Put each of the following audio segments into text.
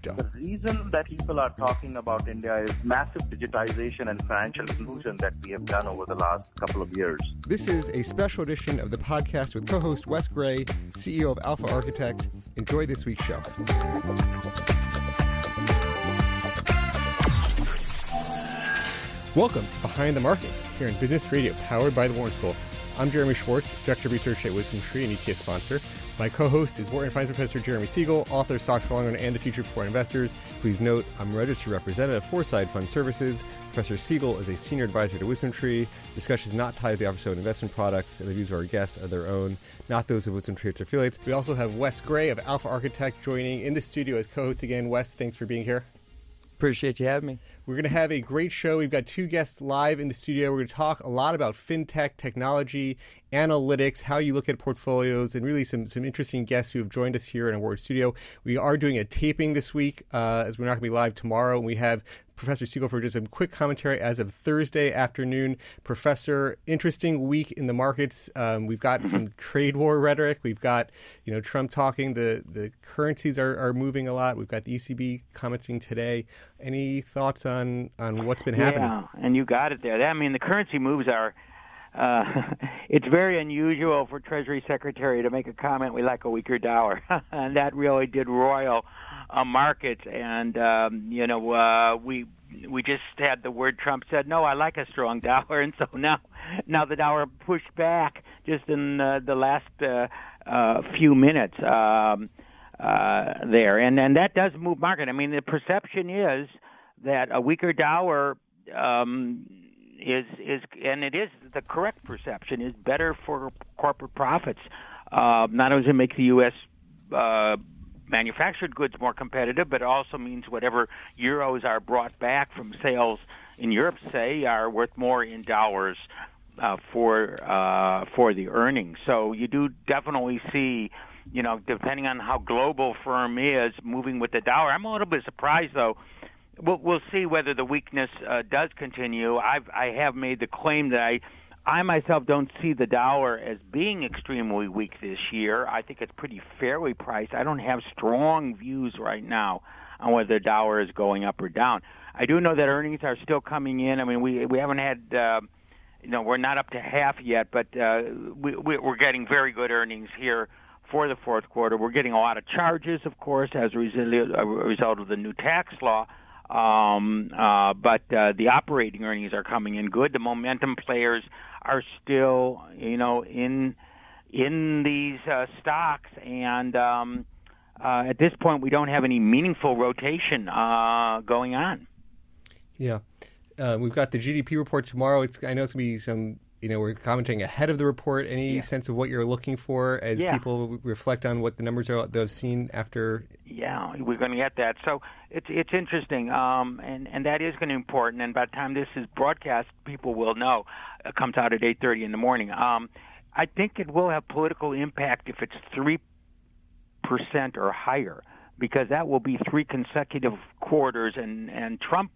The reason that people are talking about India is massive digitization and financial inclusion that we have done over the last couple of years. This is a special edition of the podcast with co host Wes Gray, CEO of Alpha Architect. Enjoy this week's show. Welcome to Behind the Markets here in Business Radio, powered by the Wharton School. I'm Jeremy Schwartz, Director of Research at WisdomTree, and ETF sponsor. My co-host is Wharton Finance Professor Jeremy Siegel, author of Stocks for Long and the Future for Investors. Please note, I'm a registered representative for Side Fund Services. Professor Siegel is a senior advisor to WisdomTree. Discussion is not tied to the office of investment products, and the views of our guests are their own, not those of WisdomTree or affiliates. We also have Wes Gray of Alpha Architect joining in the studio as co-host again. Wes, thanks for being here. Appreciate you having me. We're going to have a great show. We've got two guests live in the studio. We're going to talk a lot about fintech, technology, analytics, how you look at portfolios, and really some, some interesting guests who have joined us here in our studio. We are doing a taping this week, uh, as we're not going to be live tomorrow. We have Professor Siegel for just a quick commentary as of Thursday afternoon. Professor, interesting week in the markets. Um, we've got some trade war rhetoric. We've got you know Trump talking. The the currencies are, are moving a lot. We've got the ECB commenting today. Any thoughts on on what's been happening? Yeah, and you got it there. I mean, the currency moves are. Uh, it's very unusual for Treasury Secretary to make a comment. We like a weaker dollar, and that really did roil uh, markets. And um, you know, uh, we we just had the word Trump said, "No, I like a strong dollar," and so now now the dollar pushed back just in uh, the last uh, uh, few minutes um, uh, there, and and that does move market. I mean, the perception is that a weaker dollar. Um, is is and it is the correct perception is better for corporate profits. Uh, not only does it make the U.S. Uh, manufactured goods more competitive, but it also means whatever euros are brought back from sales in Europe, say, are worth more in dollars uh, for uh, for the earnings. So you do definitely see, you know, depending on how global firm is moving with the dollar. I'm a little bit surprised though. We'll, we'll see whether the weakness uh, does continue. I've I have made the claim that I I myself don't see the dollar as being extremely weak this year. I think it's pretty fairly priced. I don't have strong views right now on whether the dollar is going up or down. I do know that earnings are still coming in. I mean, we we haven't had, uh, you know, we're not up to half yet, but uh, we, we're getting very good earnings here for the fourth quarter. We're getting a lot of charges, of course, as a result of the new tax law. Um, uh, but uh, the operating earnings are coming in good. The momentum players are still, you know, in in these uh, stocks, and um, uh, at this point, we don't have any meaningful rotation uh, going on. Yeah, uh, we've got the GDP report tomorrow. It's I know it's gonna be some. You know, we're commenting ahead of the report. Any Yeah. sense of what you're looking for as Yeah. people reflect on what the numbers are they've seen after? Yeah, we're going to get that. So it's it's interesting, um, and and that is going to be important. And by the time this is broadcast, people will know. It comes out at eight thirty in the morning. Um, I think it will have political impact if it's three percent or higher, because that will be three consecutive quarters, and and Trump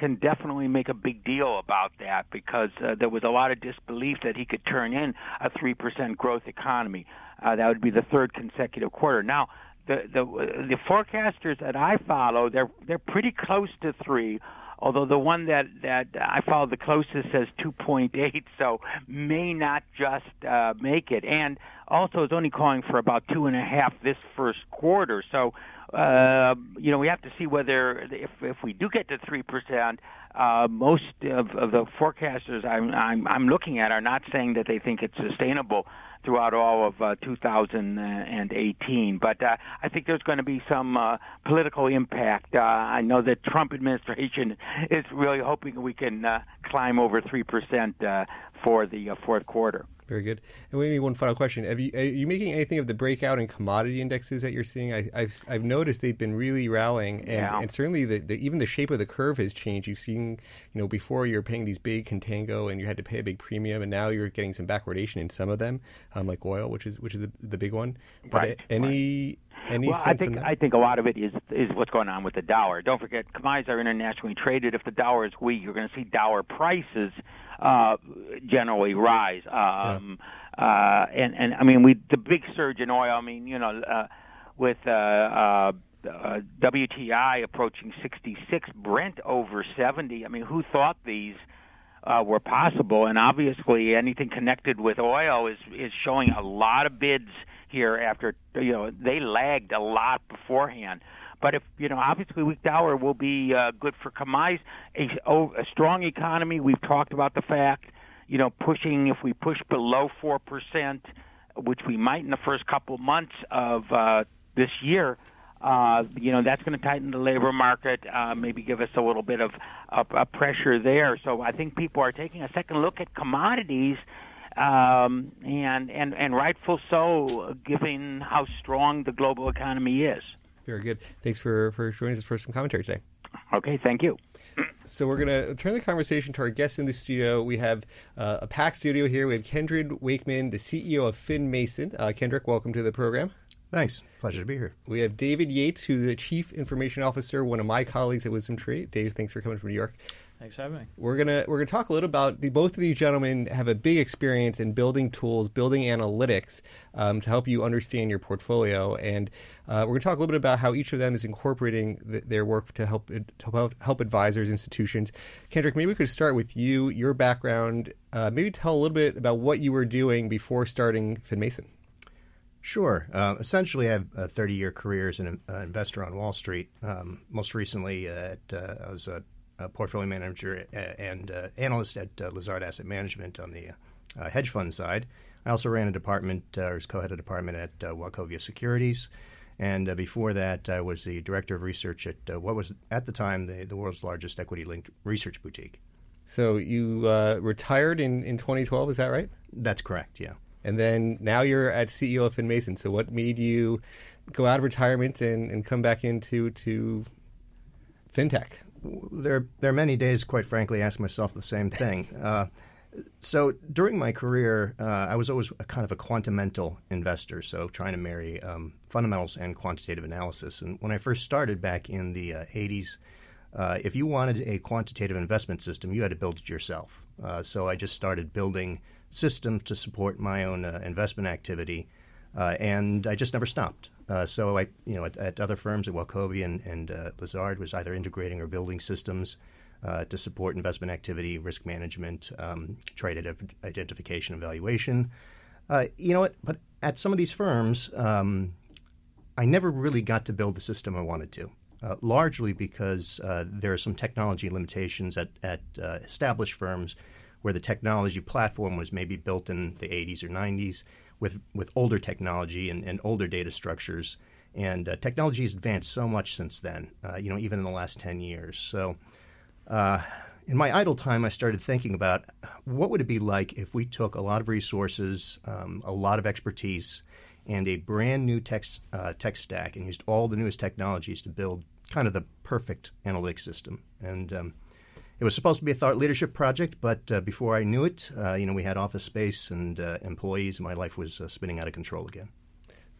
can definitely make a big deal about that because uh, there was a lot of disbelief that he could turn in a three percent growth economy. Uh, that would be the third consecutive quarter. Now, the the the forecasters that I follow, they're they're pretty close to three. Although the one that that I follow the closest says 2.8, so may not just uh, make it, and also is only calling for about two and a half this first quarter. So, uh, you know, we have to see whether if if we do get to three percent, uh, most of, of the forecasters I'm, I'm I'm looking at are not saying that they think it's sustainable throughout all of uh, 2018. But uh, I think there's going to be some uh, political impact. Uh, I know the Trump administration is really hoping we can uh, climb over three percent uh, for the fourth quarter. Very good. And maybe one final question: Have you, are you making anything of the breakout in commodity indexes that you're seeing? I, have I've noticed they've been really rallying, and, Yeah. and certainly the, the even the shape of the curve has changed. You've seen, you know, before you're paying these big contango, and you had to pay a big premium, and now you're getting some backwardation in some of them, um, like oil, which is which is the, the big one. But Right, any any well, I think? I think a lot of it is is what's going on with the dollar. Don't forget, commodities are internationally traded. If the dollar is weak, you're going to see dollar prices uh, generally rise. Um, uh, and and I mean, we the big surge in oil. I mean, you know, uh, with uh, uh, uh, WTI approaching 66, Brent over 70. I mean, who thought these? uh, were possible, and obviously anything connected with oil is is showing a lot of bids here. After you know they lagged a lot beforehand, but if you know obviously weak dollar will be uh, good for commodities. A, oh, a strong economy. We've talked about the fact, you know, pushing if we push below four percent, which we might in the first couple months of uh, this year uh, you know that's going to tighten the labor market, uh, maybe give us a little bit of a, a pressure there. So I think people are taking a second look at commodities, um, and and and rightful so, given how strong the global economy is. Very good. Thanks for for joining us for some commentary today. Okay, thank you. So we're going to turn the conversation to our guests in the studio. We have uh, a packed studio here. We have Kendrick Wakeman, the CEO of FinMason. Uh, Kendrick, welcome to the program. Thanks. Pleasure to be here. We have David Yates, who's the Chief Information Officer, one of my colleagues at WisdomTree. Dave, thanks for coming from New York. Thanks for having me. We're gonna we're gonna talk a little about the, both of these gentlemen have a big experience in building tools, building analytics um, to help you understand your portfolio, and uh, we're gonna talk a little bit about how each of them is incorporating th- their work to help to help help advisors, institutions. Kendrick, maybe we could start with you, your background. Uh, maybe tell a little bit about what you were doing before starting FinMason. Sure. Uh, essentially, I have a 30 year career as an uh, investor on Wall Street. Um, most recently, uh, at, uh, I was a, a portfolio manager uh, and uh, analyst at uh, Lazard Asset Management on the uh, hedge fund side. I also ran a department, uh, or was co head a department at uh, Wachovia Securities. And uh, before that, I was the director of research at uh, what was at the time the, the world's largest equity linked research boutique. So you uh, retired in, in 2012, is that right? That's correct, yeah. And then now you're at CEO of FinMason. So what made you go out of retirement and, and come back into to fintech? There there are many days, quite frankly, I ask myself the same thing. Uh, so during my career, uh, I was always a kind of a quantamental investor, so trying to marry um, fundamentals and quantitative analysis. And when I first started back in the uh, 80s, uh, if you wanted a quantitative investment system, you had to build it yourself. Uh, so I just started building systems to support my own uh, investment activity, uh, and I just never stopped. Uh, so I, you know, at, at other firms at Wachovia and, and uh, Lazard was either integrating or building systems uh, to support investment activity, risk management, um, trade ident- identification, and valuation. Uh, you know what? But at some of these firms, um, I never really got to build the system I wanted to. Uh, largely because there are some technology limitations at, at established firms where the technology platform was maybe built in the 80s or 90s with, with older technology and, and older data structures. And uh, technology has advanced so much since then, uh, you know, even in the last 10 years. So uh, in my idle time, I started thinking about what would it be like if we took a lot of resources, um, a lot of expertise, and a brand new tech, uh, tech stack and used all the newest technologies to build kind of the perfect analytics system. And um, it was supposed to be a thought leadership project, but uh, before I knew it, uh, you know, we had office space and uh, employees, and my life was uh, spinning out of control again.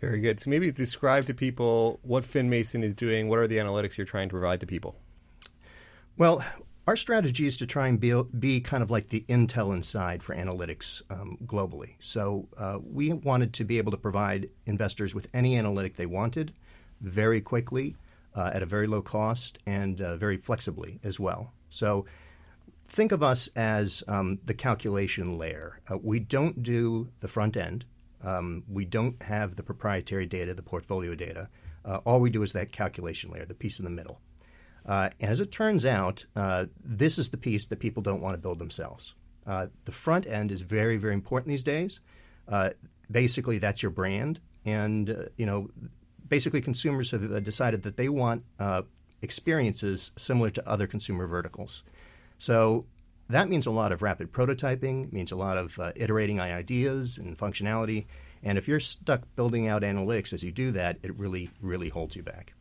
Very good. So maybe describe to people what FinMason is doing. What are the analytics you're trying to provide to people? Well, our strategy is to try and be, be kind of like the Intel inside for analytics um, globally. So uh, we wanted to be able to provide investors with any analytic they wanted very quickly, uh, at a very low cost, and uh, very flexibly as well. So think of us as um, the calculation layer. Uh, we don't do the front end. Um, we don't have the proprietary data, the portfolio data. Uh, all we do is that calculation layer, the piece in the middle. Uh, and as it turns out, uh, this is the piece that people don't want to build themselves. Uh, the front end is very, very important these days. Uh, basically, that's your brand, and you know, basically, consumers have decided that they want experiences similar to other consumer verticals. So that means a lot of rapid prototyping, means a lot of uh, iterating ideas and functionality. And if you're stuck building out analytics as you do that, it really, really holds you back.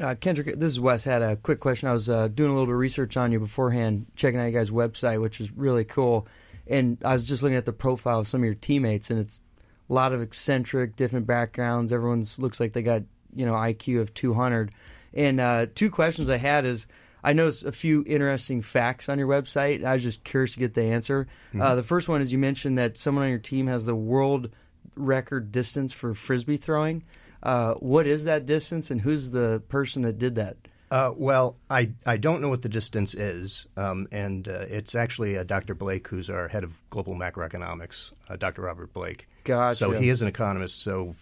Uh, Kendrick, this is Wes. Had a quick question. I was uh, doing a little bit of research on you beforehand, checking out your guys' website, which is really cool. And I was just looking at the profile of some of your teammates, and it's a lot of eccentric, different backgrounds. Everyone's looks like they got you know IQ of 200. And uh, two questions I had is I noticed a few interesting facts on your website. I was just curious to get the answer. Mm-hmm. Uh, the first one is you mentioned that someone on your team has the world record distance for frisbee throwing. Uh, what is that distance, and who's the person that did that? Uh, well, I, I don't know what the distance is, um, and uh, it's actually uh, Dr. Blake, who's our head of global macroeconomics, uh, Dr. Robert Blake. Gotcha. So he is an economist, so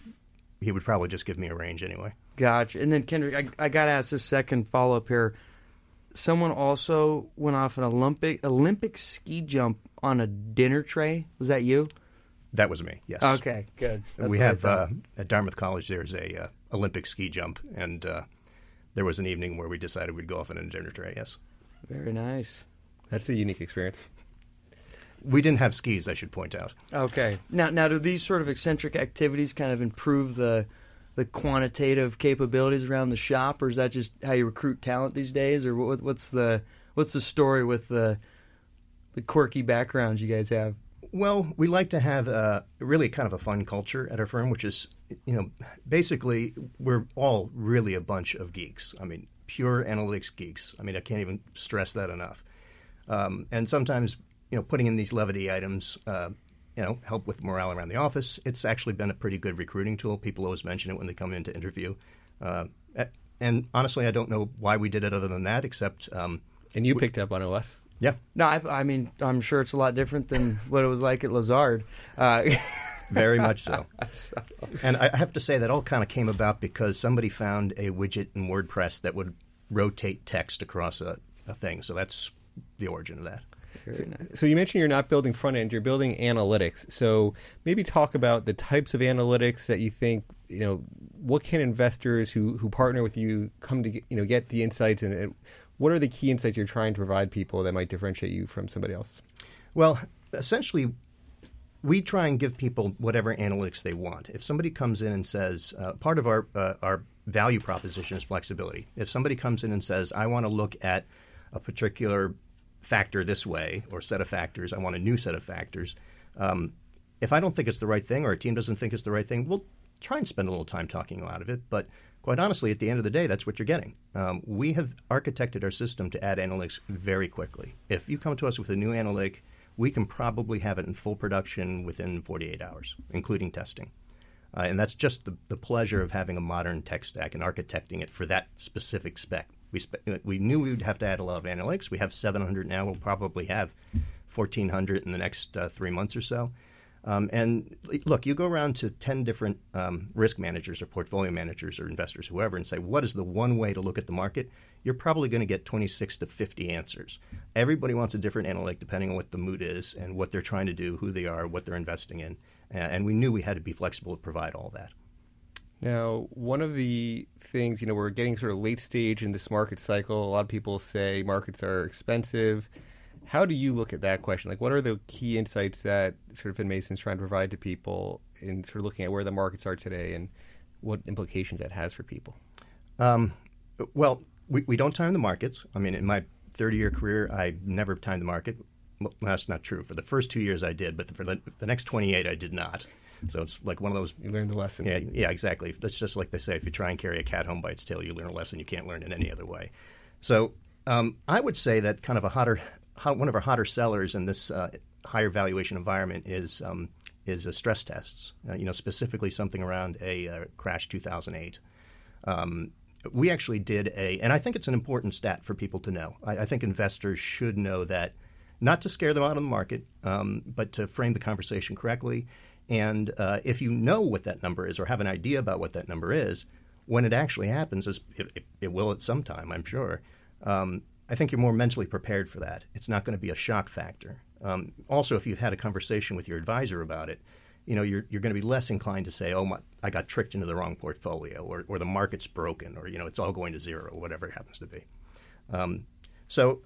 he would probably just give me a range anyway. Gotcha. And then Kendrick, I, I got to ask this second follow up here. Someone also went off an Olympic Olympic ski jump on a dinner tray. Was that you? That was me. Yes. Okay. Good. That's we have uh, at Dartmouth College. There's a uh, Olympic ski jump, and uh, there was an evening where we decided we'd go off on a dinner tray. Yes. Very nice. That's a unique experience. We didn't have skis, I should point out. Okay. Now, now, do these sort of eccentric activities kind of improve the the quantitative capabilities around the shop, or is that just how you recruit talent these days, or what, what's the what's the story with the the quirky backgrounds you guys have? Well, we like to have a, really kind of a fun culture at our firm, which is, you know, basically we're all really a bunch of geeks. I mean, pure analytics geeks. I mean, I can't even stress that enough. Um, and sometimes, you know, putting in these levity items, uh, you know, help with morale around the office. It's actually been a pretty good recruiting tool. People always mention it when they come in to interview. Uh, and honestly, I don't know why we did it other than that, except. Um, and you we, picked up on OS. Yeah. No, I, I, mean, I'm sure it's a lot different than what it was like at Lazard. Uh, Very much so. and I have to say that all kind of came about because somebody found a widget in WordPress that would rotate text across a, a thing. So that's the origin of that. So, so, you mentioned you're not building front end; you're building analytics. So maybe talk about the types of analytics that you think you know. What can investors who who partner with you come to get, you know get the insights and, and what are the key insights you're trying to provide people that might differentiate you from somebody else? Well, essentially, we try and give people whatever analytics they want. If somebody comes in and says, uh, part of our uh, our value proposition is flexibility. If somebody comes in and says, I want to look at a particular factor this way or set of factors, I want a new set of factors. Um, if I don't think it's the right thing or a team doesn't think it's the right thing, we'll try and spend a little time talking out of it. But quite honestly, at the end of the day, that's what you're getting. Um, we have architected our system to add analytics very quickly. If you come to us with a new analytic, we can probably have it in full production within 48 hours, including testing. Uh, and that's just the, the, pleasure of having a modern tech stack and architecting it for that specific spec. We, spe- we knew we would have to add a lot of analytics. We have 700 now. We'll probably have 1,400 in the next uh, three months or so. Um, and look, you go around to 10 different um, risk managers or portfolio managers or investors, whoever, and say, what is the one way to look at the market? You're probably going to get 26 to 50 answers. Everybody wants a different analytic depending on what the mood is and what they're trying to do, who they are, what they're investing in. And we knew we had to be flexible to provide all that. Now, one of the things, you know, we're getting sort of late stage in this market cycle. A lot of people say markets are expensive how do you look at that question? Like, what are the key insights that sort of FinMason's trying to provide to people in sort of looking at where the markets are today and what implications that has for people? Um, well, we, we don't time the markets. I mean, in my 30 year career, I never timed the market. Well, that's not true. For the first two years, I did, but for the, the next 28, I did not. So it's like one of those. You learned the lesson. Yeah, yeah, exactly. That's just like they say: if you try and carry a cat home by its tail, you learn a lesson you can't learn in any other way. So um, I would say that kind of a hotter hot, one of our hotter sellers in this uh, higher valuation environment is um, is uh, stress tests. Uh, you know, specifically something around a uh, crash 2008. Um, we actually did a, and I think it's an important stat for people to know. I, I think investors should know that, not to scare them out of the market, um, but to frame the conversation correctly. And uh, if you know what that number is or have an idea about what that number is, when it actually happens, it, it, it will at some time, I'm sure. Um, I think you're more mentally prepared for that. It's not going to be a shock factor. Um, also, if you've had a conversation with your advisor about it, you know you're, you're going to be less inclined to say, "Oh, my, I got tricked into the wrong portfolio," or, or the market's broken, or you know it's all going to zero, or whatever it happens to be. Um, so,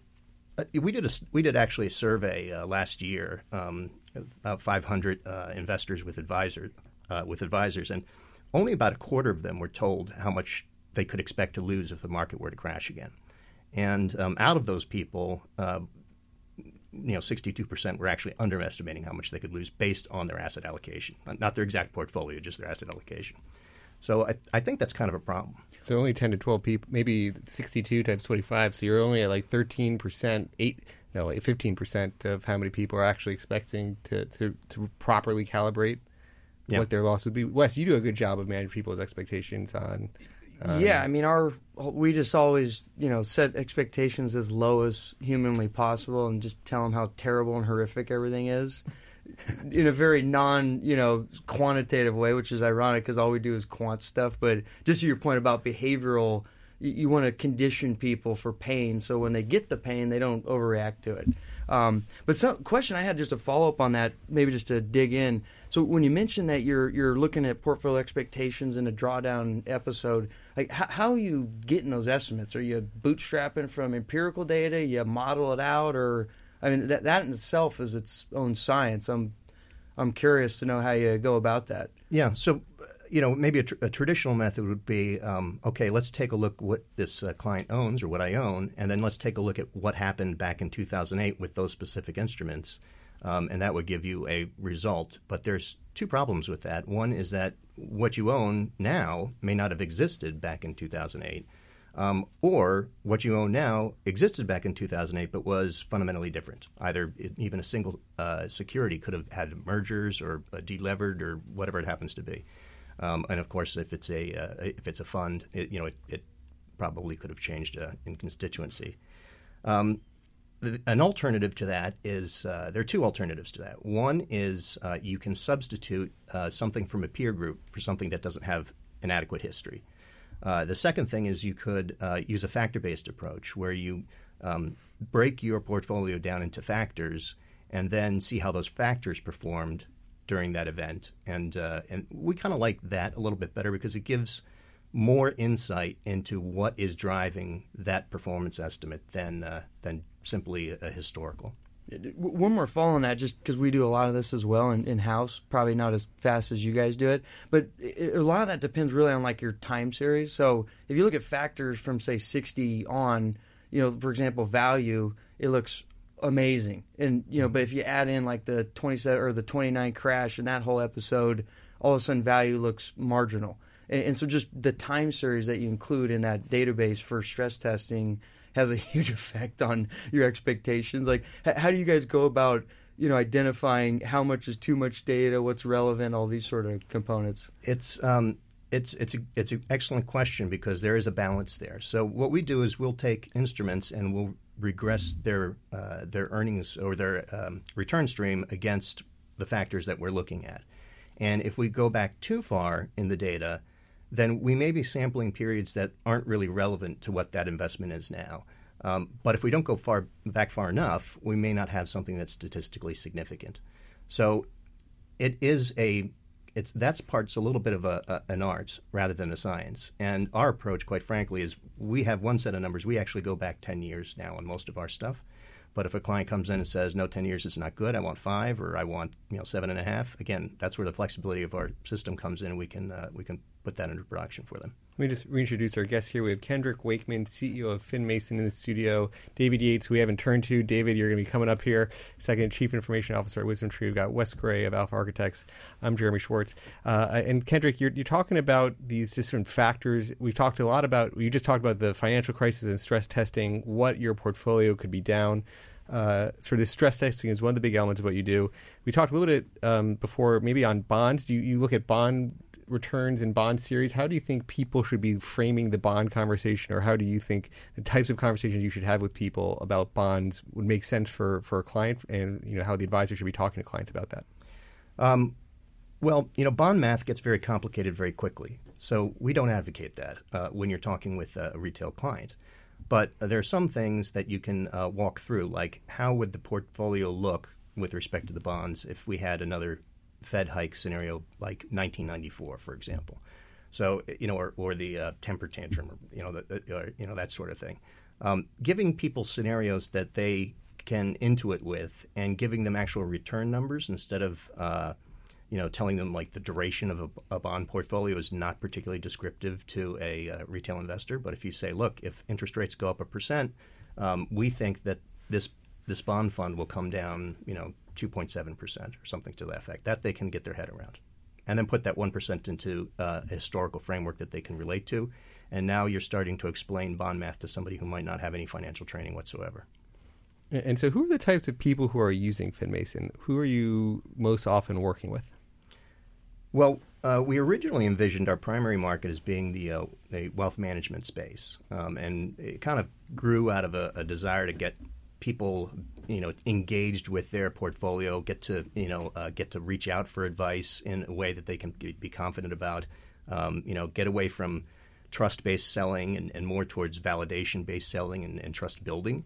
Uh, we did a, we did actually a survey uh, last year, um, about 500 uh, investors with advisor uh, with advisors, and only about a quarter of them were told how much they could expect to lose if the market were to crash again. And um, out of those people, uh, you know, 62% were actually underestimating how much they could lose based on their asset allocation, not their exact portfolio, just their asset allocation. So I, I think that's kind of a problem. So only 10 to 12 people, maybe 62 times 25. So you're only at like 13%, 8, no, 15% of how many people are actually expecting to, to, to properly calibrate Yeah. what their loss would be. Wes, you do a good job of managing people's expectations on. um, yeah, I mean, our we just always you know set expectations as low as humanly possible, and just tell them how terrible and horrific everything is, in a very non you know quantitative way, which is ironic because all we do is quant stuff. But just to your point about behavioral, you, you want to condition people for pain, so when they get the pain, they don't overreact to it. Um, but some question I had just a follow up on that, maybe just to dig in. So when you mentioned that you're you're looking at portfolio expectations in a drawdown episode, like how, how are you getting those estimates? Are you bootstrapping from empirical data? You model it out, or I mean that that in itself is its own science. I'm I'm curious to know how you go about that. Yeah. So, you know, maybe a, tr- a traditional method would be um, okay, let's take a look what this uh, client owns or what I own, and then let's take a look at what happened back in 2008 with those specific instruments. Um, and that would give you a result. But there's two problems with that. One is that what you own now may not have existed back in 2008. Um, or what you own now existed back in 2008 but was fundamentally different. Either it, even a single uh, security could have had mergers or uh, delevered or whatever it happens to be. Um, and of course, if it's a uh, if it's a fund, it, you know it, it probably could have changed uh, in constituency. Um, an alternative to that is uh, there are two alternatives to that. One is uh, you can substitute uh, something from a peer group for something that doesn't have an adequate history. Uh, the second thing is you could use a factor based approach where you um, break your portfolio down into factors and then see how those factors performed during that event. And, uh, and we kind of like that a little bit better because it gives more insight into what is driving that performance estimate than, uh, than simply a, a historical. One more fall on that, just because we do a lot of this as well in, in house, probably not as fast as you guys do it, but it, a lot of that depends really on like your time series. So if you look at factors from say 60 on, you know, for example, value, it looks amazing, and you know, but if you add in like the 27 or the 29 crash and that whole episode, all of a sudden value looks marginal, and, and so just the time series that you include in that database for stress testing has a huge effect on your expectations. Like, h- how do you guys go about, you know, identifying how much is too much data, what's relevant, all these sort of components? It's um, it's it's a, it's an excellent question because there is a balance there. So what we do is we'll take instruments and we'll regress their uh, their earnings or their um, return stream against the factors that we're looking at. And if we go back too far in the data, then we may be sampling periods that aren't really relevant to what that investment is now. Um, but if we don't go far back far enough, we may not have something that's statistically significant. So it is a it's that's part's a little bit of a, a, an art rather than a science. And our approach, quite frankly, is we have one set of numbers. We actually go back ten years now on most of our stuff. But if a client comes in and says, "No, ten years is not good. I want five, or I want you know seven and a half," again, that's where the flexibility of our system comes in. We can uh, we can put that into production for them. Let me just reintroduce our guests here. We have Kendrick Wakeman, CEO of FinMason, in the studio. David Yates, we haven't turned to. David, you're going to be coming up here. Second Chief Information Officer at WisdomTree. We've got Wes Gray of Alpha Architects. I'm Jeremy Schwartz. Uh, and Kendrick, you're, you're talking about these different factors. We've talked a lot about, you just talked about the financial crisis and stress testing, what your portfolio could be down. Uh, sort of stress testing is one of the big elements of what you do. We talked a little bit um, before, maybe on bonds. Do you, you look at bond returns in bond series? How do you think people should be framing the bond conversation, or how do you think the types of conversations you should have with people about bonds would make sense for, for a client, and you know how the advisor should be talking to clients about that? Um, well, you know, bond math gets very complicated very quickly, so we don't advocate that uh, when you're talking with a retail client. But there are some things that you can uh, walk through, like how would the portfolio look with respect to the bonds if we had another Fed hike scenario like 1994, for example. So you know, or, or the uh, temper tantrum, or, you know, the, or, you know that sort of thing. Um, giving people scenarios that they can intuit with, and giving them actual return numbers instead of uh, you know telling them like the duration of a, a, bond portfolio is not particularly descriptive to a uh, retail investor. But if you say, look, if interest rates go up a percent, um, we think that this this bond fund will come down, you know, 2.7 percent or something to that effect. That they can get their head around and then put that 1% into uh, a historical framework that they can relate to. And now you're starting to explain bond math to somebody who might not have any financial training whatsoever. And so, who are the types of people who are using FinMason? Who are you most often working with? Well, uh, we originally envisioned our primary market as being the, uh, the wealth management space, um, and it kind of grew out of a, a desire to get people you know engaged with their portfolio, get to you know uh, get to reach out for advice in a way that they can be confident about. Um, you know, get away from trust-based selling and, and more towards validation-based selling and, and trust building.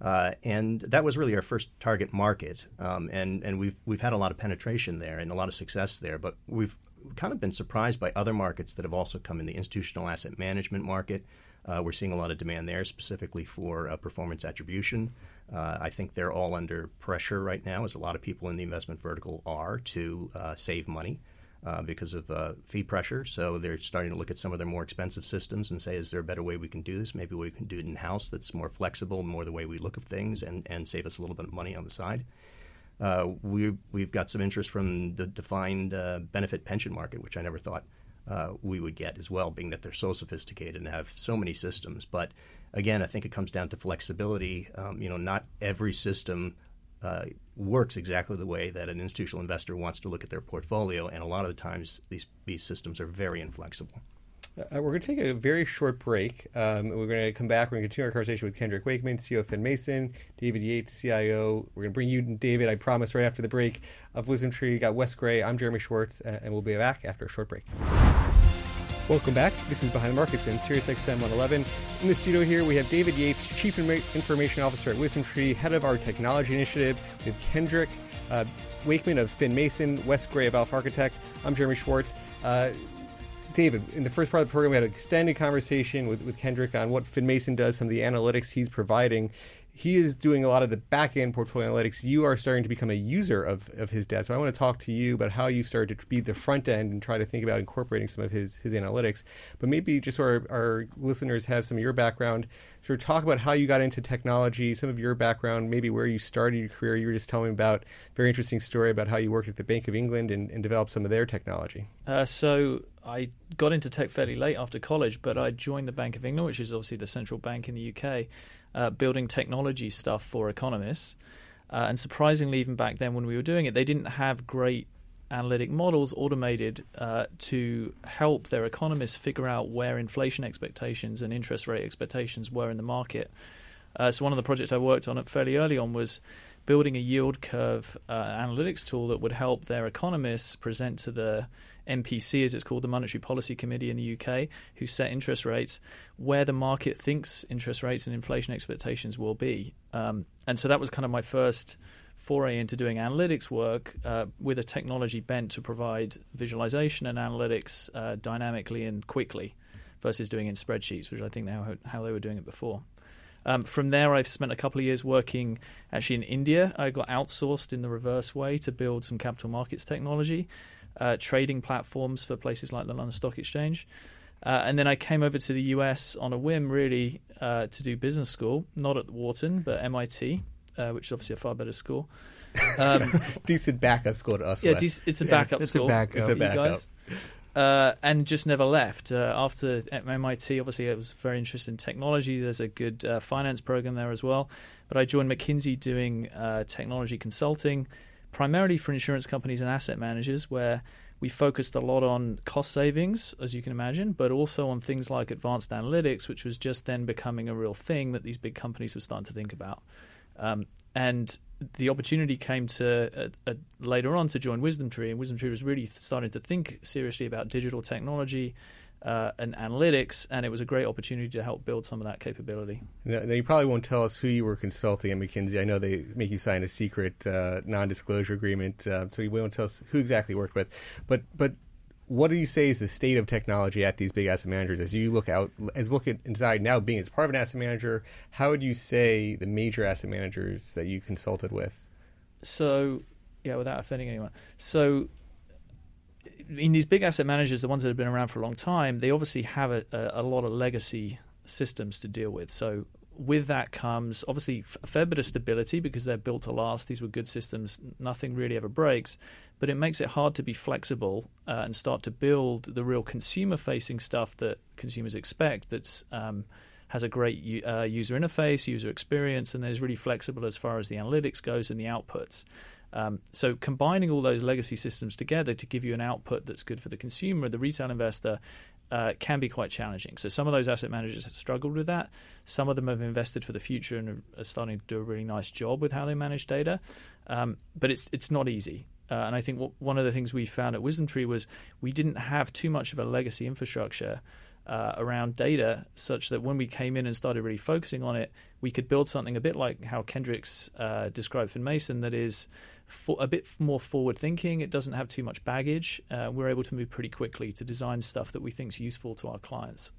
Uh, and that was really our first target market, um, and and we've we've had a lot of penetration there and a lot of success there. But we've kind of been surprised by other markets that have also come in the institutional asset management market. Uh, we're seeing a lot of demand there, specifically for uh, performance attribution. Uh, I think they're all under pressure right now, as a lot of people in the investment vertical are, to uh, save money. Uh, because of uh, fee pressure. So they're starting to look at some of their more expensive systems and say, is there a better way we can do this? Maybe we can do it in house that's more flexible, more the way we look at things, and, and save us a little bit of money on the side. Uh, we, we've got some interest from the defined uh, benefit pension market, which I never thought we would get as well, being that they're so sophisticated and have so many systems. But again, I think it comes down to flexibility. Um, you know, not every system uh, works exactly the way that an institutional investor wants to look at their portfolio, and a lot of the times these these systems are very inflexible. Uh, we're going to take a very short break. Um, we're going to come back. We're going to continue our conversation with Kendrick Wakeman, CEO of FinMason, David Yates, CIO. We're going to bring you, David, I promise, right after the break of WisdomTree. You got Wes Gray. I'm Jeremy Schwartz, uh, and we'll be back after a short break. Welcome back. This is Behind the Markets in Sirius XM 111. In the studio here, we have David Yates, Chief Information Officer at WisdomTree, Head of our Technology Initiative. We have Kendrick uh, Wakeman of FinMason, Wes Gray of Alpha Architect. I'm Jeremy Schwartz. Uh, David, in the first part of the program, we had an extended conversation with, with Kendrick on what FinMason does, some of the analytics he's providing he is doing a lot of the back end portfolio analytics. You are starting to become a user of, of his data. So I want to talk to you about how you started to be the front end and try to think about incorporating some of his, his analytics. But maybe just so our, our listeners have some of your background, sort of talk about how you got into technology, some of your background, maybe where you started your career. You were just telling me about a very interesting story about how you worked at the Bank of England and, and developed some of their technology. Uh, so I got into tech fairly late after college, but I joined the Bank of England, which is obviously the central bank in the UK uh, building technology stuff for economists. Uh, and surprisingly, even back then when we were doing it, they didn't have great analytic models automated uh, to help their economists figure out where inflation expectations and interest rate expectations were in the market. Uh, so one of the projects I worked on fairly early on was building a yield curve uh, analytics tool that would help their economists present to the MPC, as it's called, the Monetary Policy Committee in the UK, who set interest rates, where the market thinks interest rates and inflation expectations will be. Um, and so that was kind of my first foray into doing analytics work uh, with a technology bent to provide visualization and analytics uh, dynamically and quickly versus doing in spreadsheets, which I think how, how they were doing it before. Um, from there, I've spent a couple of years working actually in India. I got outsourced in the reverse way to build some capital markets technology uh, trading platforms for places like the London Stock Exchange. Uh, and then I came over to the US on a whim, really, uh, to do business school, not at Wharton, but MIT, uh, which is obviously a far better school. Um, decent backup school to us. Yeah, dec- it's a backup yeah, school. It's a backup. It's a backup. Uh, and just never left. Uh, after MIT, obviously, I was very interested in technology. There's a good uh, finance program there as well. But I joined McKinsey doing uh, technology consulting primarily for insurance companies and asset managers, where we focused a lot on cost savings, as you can imagine, but also on things like advanced analytics, which was just then becoming a real thing that these big companies were starting to think about. Um, and the opportunity came to uh, uh, later on to join WisdomTree, and WisdomTree was really starting to think seriously about digital technology uh, and analytics, and it was a great opportunity to help build some of that capability. Now, now, you probably won't tell us who you were consulting at McKinsey. I know they make you sign a secret uh, non-disclosure agreement, uh, so you won't tell us who exactly worked with. But but what do you say is the state of technology at these big asset managers as you look out as look at inside now being as part of an asset manager how would you say the major asset managers that you consulted with so yeah without offending anyone so in these big asset managers the ones that have been around for a long time they obviously have a, a, a lot of legacy systems to deal with so with that comes obviously a fair bit of stability because they're built to last. These were good systems. Nothing really ever breaks, but it makes it hard to be flexible uh, and start to build the real consumer-facing stuff that consumers expect. That's um, has a great uh, user interface, user experience, and is really flexible as far as the analytics goes and the outputs. Um, so combining all those legacy systems together to give you an output that's good for the consumer, the retail investor, uh, can be quite challenging. So some of those asset managers have struggled with that. Some of them have invested for the future and are starting to do a really nice job with how they manage data. Um, but it's it's not easy. Uh, and I think one of the things we found at WisdomTree was we didn't have too much of a legacy infrastructure uh, around data, such that when we came in and started really focusing on it, we could build something a bit like how Kendrick's uh, described FinMason that is for, a bit more forward thinking. It doesn't have too much baggage. Uh, we're able to move pretty quickly to design stuff that we think is useful to our clients.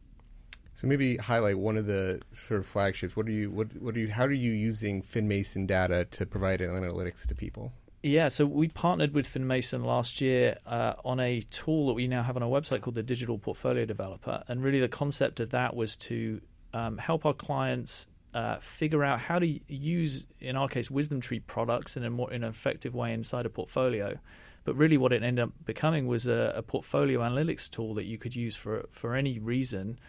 So maybe highlight one of the sort of flagships. What are you? What, what are you? How are you using FinMason data to provide analytics to people? Yeah, so we partnered with FinMason last year uh, on a tool that we now have on our website called the Digital Portfolio Developer, and really the concept of that was to um, help our clients uh, figure out how to use, in our case, WisdomTree products in a more in an effective way inside a portfolio. But really, what it ended up becoming was a, a portfolio analytics tool that you could use for for any reason,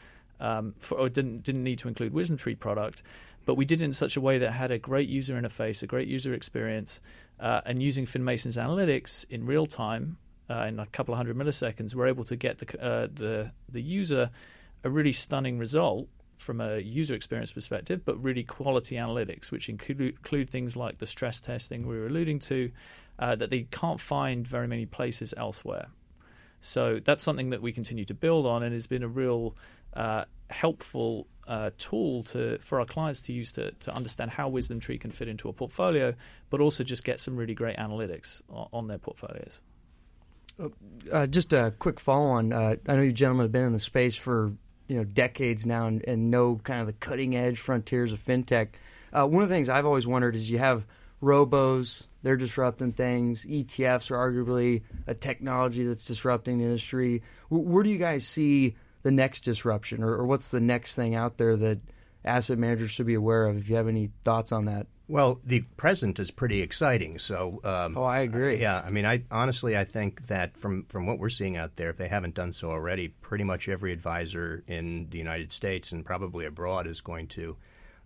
um, for, or didn't didn't need to include WisdomTree product. But we did it in such a way that had a great user interface, a great user experience, uh, and using FinMason's analytics in real time, uh, in a couple of hundred milliseconds, we're able to get the uh, the the user a really stunning result from a user experience perspective, but really quality analytics, which include, include things like the stress testing we were alluding to, uh, that they can't find very many places elsewhere. So that's something that we continue to build on, and has been a real uh, helpful uh, tool to for our clients to use to, to understand how WisdomTree can fit into a portfolio, but also just get some really great analytics on, on their portfolios. Uh, just a quick follow on. Uh, I know you gentlemen have been in the space for you know decades now and, and know kind of the cutting edge frontiers of fintech. Uh, one of the things I've always wondered is you have robos, they're disrupting things. ETFs are arguably a technology that's disrupting the industry. W- where do you guys see the next disruption, or, or what's the next thing out there that asset managers should be aware of? If you have any thoughts on that. Well, the present is pretty exciting. So, um, oh, I agree. Yeah, I mean, I honestly, I think that from from what we're seeing out there, if they haven't done so already, pretty much every advisor in the United States and probably abroad is going to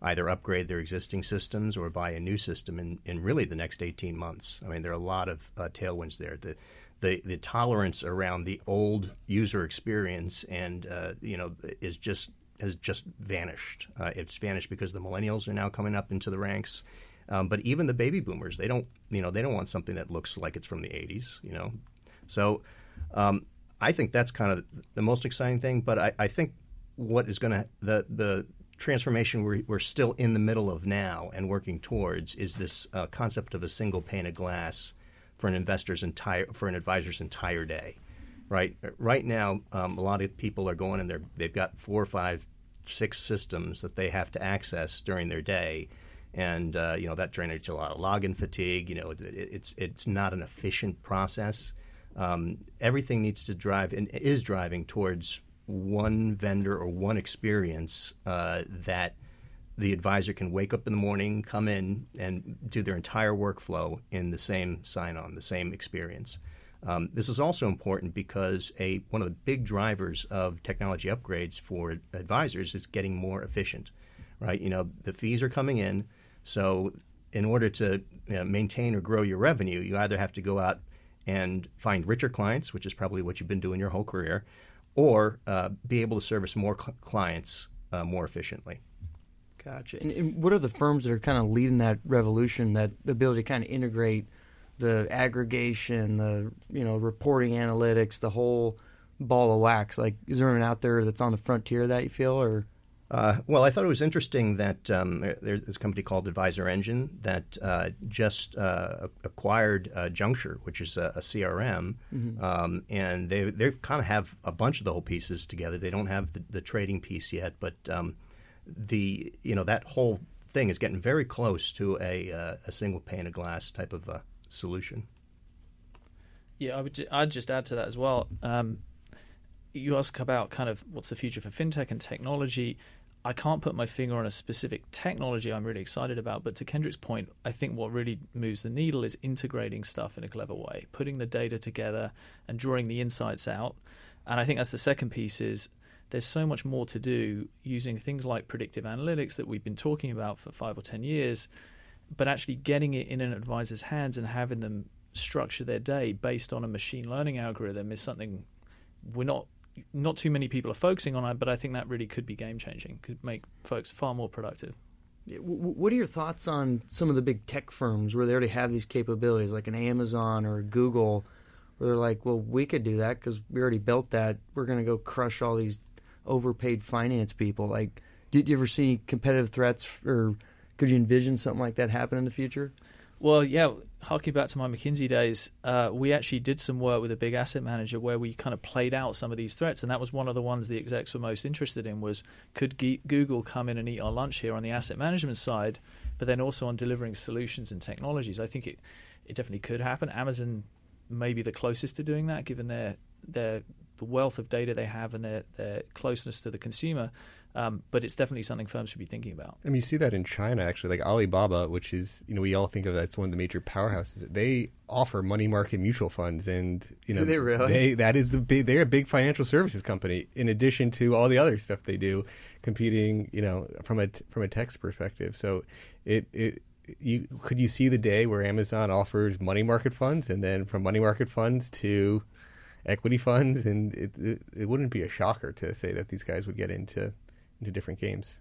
either upgrade their existing systems or buy a new system in, in really the next 18 months. I mean, there are a lot of uh, tailwinds there. The, the the tolerance around the old user experience and uh, you know is just has just vanished. Uh, it's vanished because the millennials are now coming up into the ranks. Um, but even the baby boomers, they don't, you know, they don't want something that looks like it's from the '80s, you know. So, um, I think that's kind of the most exciting thing. But I, I think what is going to the the transformation we're, we're still in the middle of now and working towards is this uh, concept of a single pane of glass for an investor's entire for an advisor's entire day right? Right now um, a lot of people are going and they're they've got four five six systems that they have to access during their day. And uh, you know that generates a lot of login fatigue you know it, it's it's not an efficient process. Um, everything needs to drive and is driving towards one vendor or one experience uh, that the advisor can wake up in the morning, come in, and do their entire workflow in the same sign on, the same experience. Um, this is also important because a one of the big drivers of technology upgrades for advisors is getting more efficient, right? You know, the fees are coming in, so in order to you know, maintain or grow your revenue, you either have to go out and find richer clients, which is probably what you've been doing your whole career, or uh, be able to service more cl- clients uh, more efficiently. Gotcha. And, and, what are the firms that are kind of leading that revolution, that the ability to kind of integrate the aggregation, the you know reporting analytics, the whole ball of wax? Like, is there anyone out there that's on the frontier that you feel, or? Uh, well, I thought it was interesting that um, there's a company called Advisor Engine that uh, just uh, acquired uh, Junxure, which is a, a CRM, mm-hmm. um, and they they kind of have a bunch of the whole pieces together. They don't have the, the trading piece yet, but um, the you know that whole thing is getting very close to a uh, a single pane of glass type of uh, solution. Yeah, I would. I'd just add to that as well. Um, you ask about kind of what's the future for fintech and technology. I can't put my finger on a specific technology I'm really excited about, but to Kendrick's point, I think what really moves the needle is integrating stuff in a clever way, putting the data together and drawing the insights out. And I think that's the second piece is there's so much more to do using things like predictive analytics that we've been talking about for five or ten years, but actually getting it in an advisor's hands and having them structure their day based on a machine learning algorithm is something we're not not too many people are focusing on but I think that really could be game changing. Could make folks far more productive. What are your thoughts on some of the big tech firms where they already have these capabilities, like an Amazon or Google, where they're like, "Well, we could do that because we already built that. We're going to go crush all these overpaid finance people." Like, did you ever see competitive threats, or could you envision something like that happen in the future? Well, yeah, harking back to my McKinsey days, uh, we actually did some work with a big asset manager where we kind of played out some of these threats, and that was one of the ones the execs were most interested in. Was could G- Google come in and eat our lunch here on the asset management side, but then also on delivering solutions and technologies? I think it it definitely could happen. Amazon may be the closest to doing that, given their their the wealth of data they have and their, their closeness to the consumer. Um, but it's definitely something firms should be thinking about. I mean, you see that in China actually, like Alibaba, which is you know we all think of that as one of the major powerhouses. They offer money market mutual funds, and you know do they really? They, that is the big. They're a big financial services company. In addition to all the other stuff they do, competing you know from a from a text perspective. So it it you could you see the day where Amazon offers money market funds, and then from money market funds to equity funds, and it, it, it wouldn't be a shocker to say that these guys would get into into different games.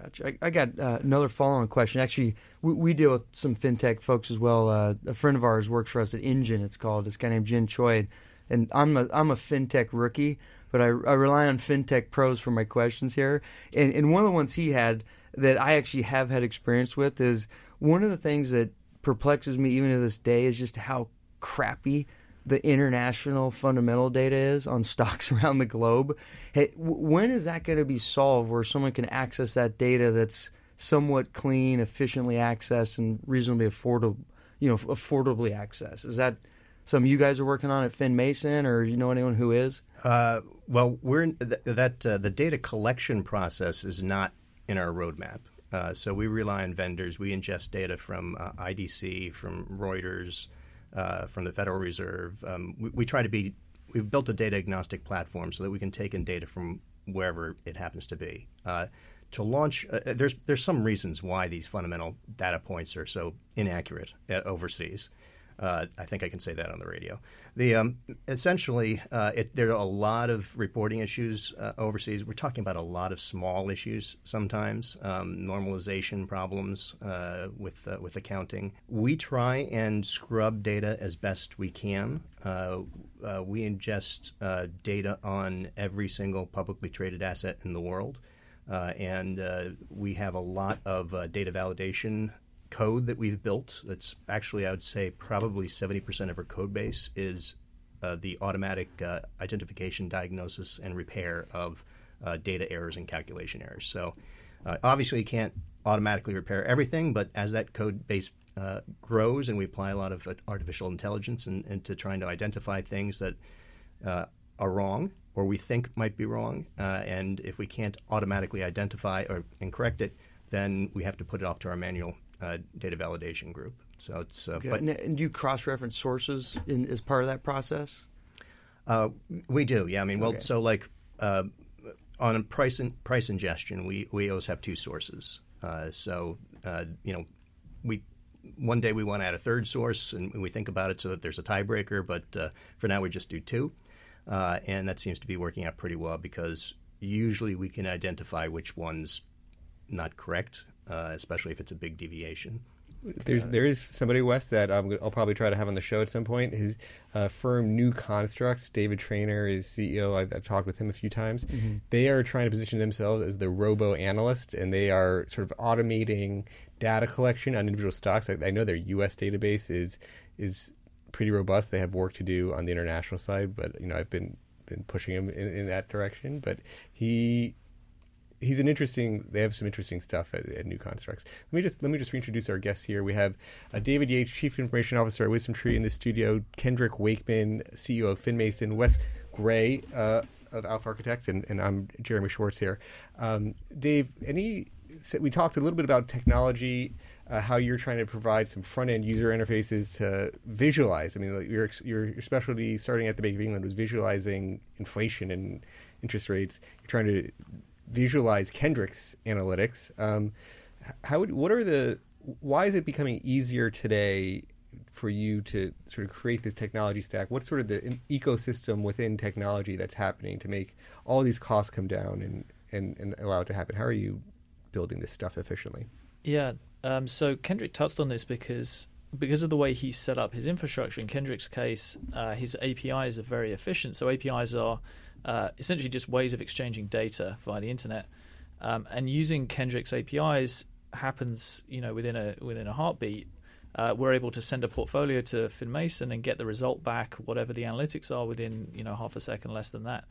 Gotcha. I, I got uh, another follow-on question. Actually, we, we, deal with some fintech folks as well. Uh, a friend of ours works for us at Engine. It's called. This guy named Jin Choi, and I'm a I'm a fintech rookie, but I, I rely on fintech pros for my questions here. And, and one of the ones he had that I actually have had experience with is one of the things that perplexes me even to this day is just how crappy the international fundamental data is on stocks around the globe. Hey, when is that going to be solved where someone can access that data that's somewhat clean, efficiently accessed, and reasonably affordable? You know, affordably accessed. Is that something you guys are working on at FinMason, or you know anyone who is? Uh, well, we're th- that uh, the data collection process is not in our roadmap. Uh, so we rely on vendors. We ingest data from uh, IDC, from Reuters uh, from the Federal Reserve. Um, we, we, try to be. We've built a data agnostic platform so that we can take in data from wherever it happens to be. Uh, to launch, uh, there's there's some reasons why these fundamental data points are so inaccurate uh, overseas. Uh, I think I can say that on the radio. The um, essentially, uh, it, there are a lot of reporting issues uh, overseas. We're talking about a lot of small issues sometimes, um, normalization problems uh, with uh, with accounting. We try and scrub data as best we can. Uh, we ingest data on every single publicly traded asset in the world. and we have a lot of data validation code that we've built that's actually, I would say, probably 70% of our code base is uh, the automatic uh, identification, diagnosis, and repair of uh, data errors and calculation errors. So, uh, obviously, you can't automatically repair everything, but as that code base uh, grows and we apply a lot of uh, artificial intelligence in, into trying to identify things that are wrong or we think might be wrong, and if we can't automatically identify or and correct it, then we have to put it off to our manual uh, data validation group. So it's uh, okay. but and do you cross-reference sources in, as part of that process? Uh, we do, yeah. I mean, well, okay. so like uh, on price in, price ingestion, we we always have two sources. Uh, so uh, you know, we one day we want to add a third source, and we think about it so that there's a tiebreaker. But uh, for now, we just do two, and that seems to be working out pretty well because usually we can identify which one's not correct uh, especially if it's a big deviation. There's there is somebody Wes that um, I'll probably try to have on the show at some point. His uh, firm New Constructs, David Trainer is CEO. I've, I've talked with him a few times. Mm-hmm. They are trying to position themselves as the robo analyst, and they are sort of automating data collection on individual stocks. I, I know their U.S. database is is pretty robust. They have work to do on the international side, but you know I've been been pushing him in, in that direction. But he he's an interesting. They have some interesting stuff at, at New Constructs. Let me just let me just reintroduce our guests here. We have uh, David Yates, Chief Information Officer at WisdomTree, in the studio. Kendrick Wakeman, CEO of FinMason. Wes Gray uh, of Alpha Architect, and, and I'm Jeremy Schwartz here. Um, Dave, any? We talked a little bit about technology. Uh, how you're trying to provide some front end user interfaces to visualize. I mean, like your, your, your specialty starting at the Bank of England was visualizing inflation and interest rates. You're trying to visualize Kendrick's analytics. Um, how would, what are the why is it becoming easier today for you to sort of create this technology stack? What's sort of the ecosystem within technology that's happening to make all these costs come down and, and, and allow it to happen? How are you building this stuff efficiently? Yeah, um, so Kendrick touched on this because because of the way he set up his infrastructure. In Kendrick's case, uh, his APIs are very efficient. So APIs are uh, essentially just ways of exchanging data via the internet, um, and using Kendrick's APIs happens, you know, within a within a heartbeat. Uh, we're able to send a portfolio to FinMason and get the result back, whatever the analytics are, within you know half a second, less than that.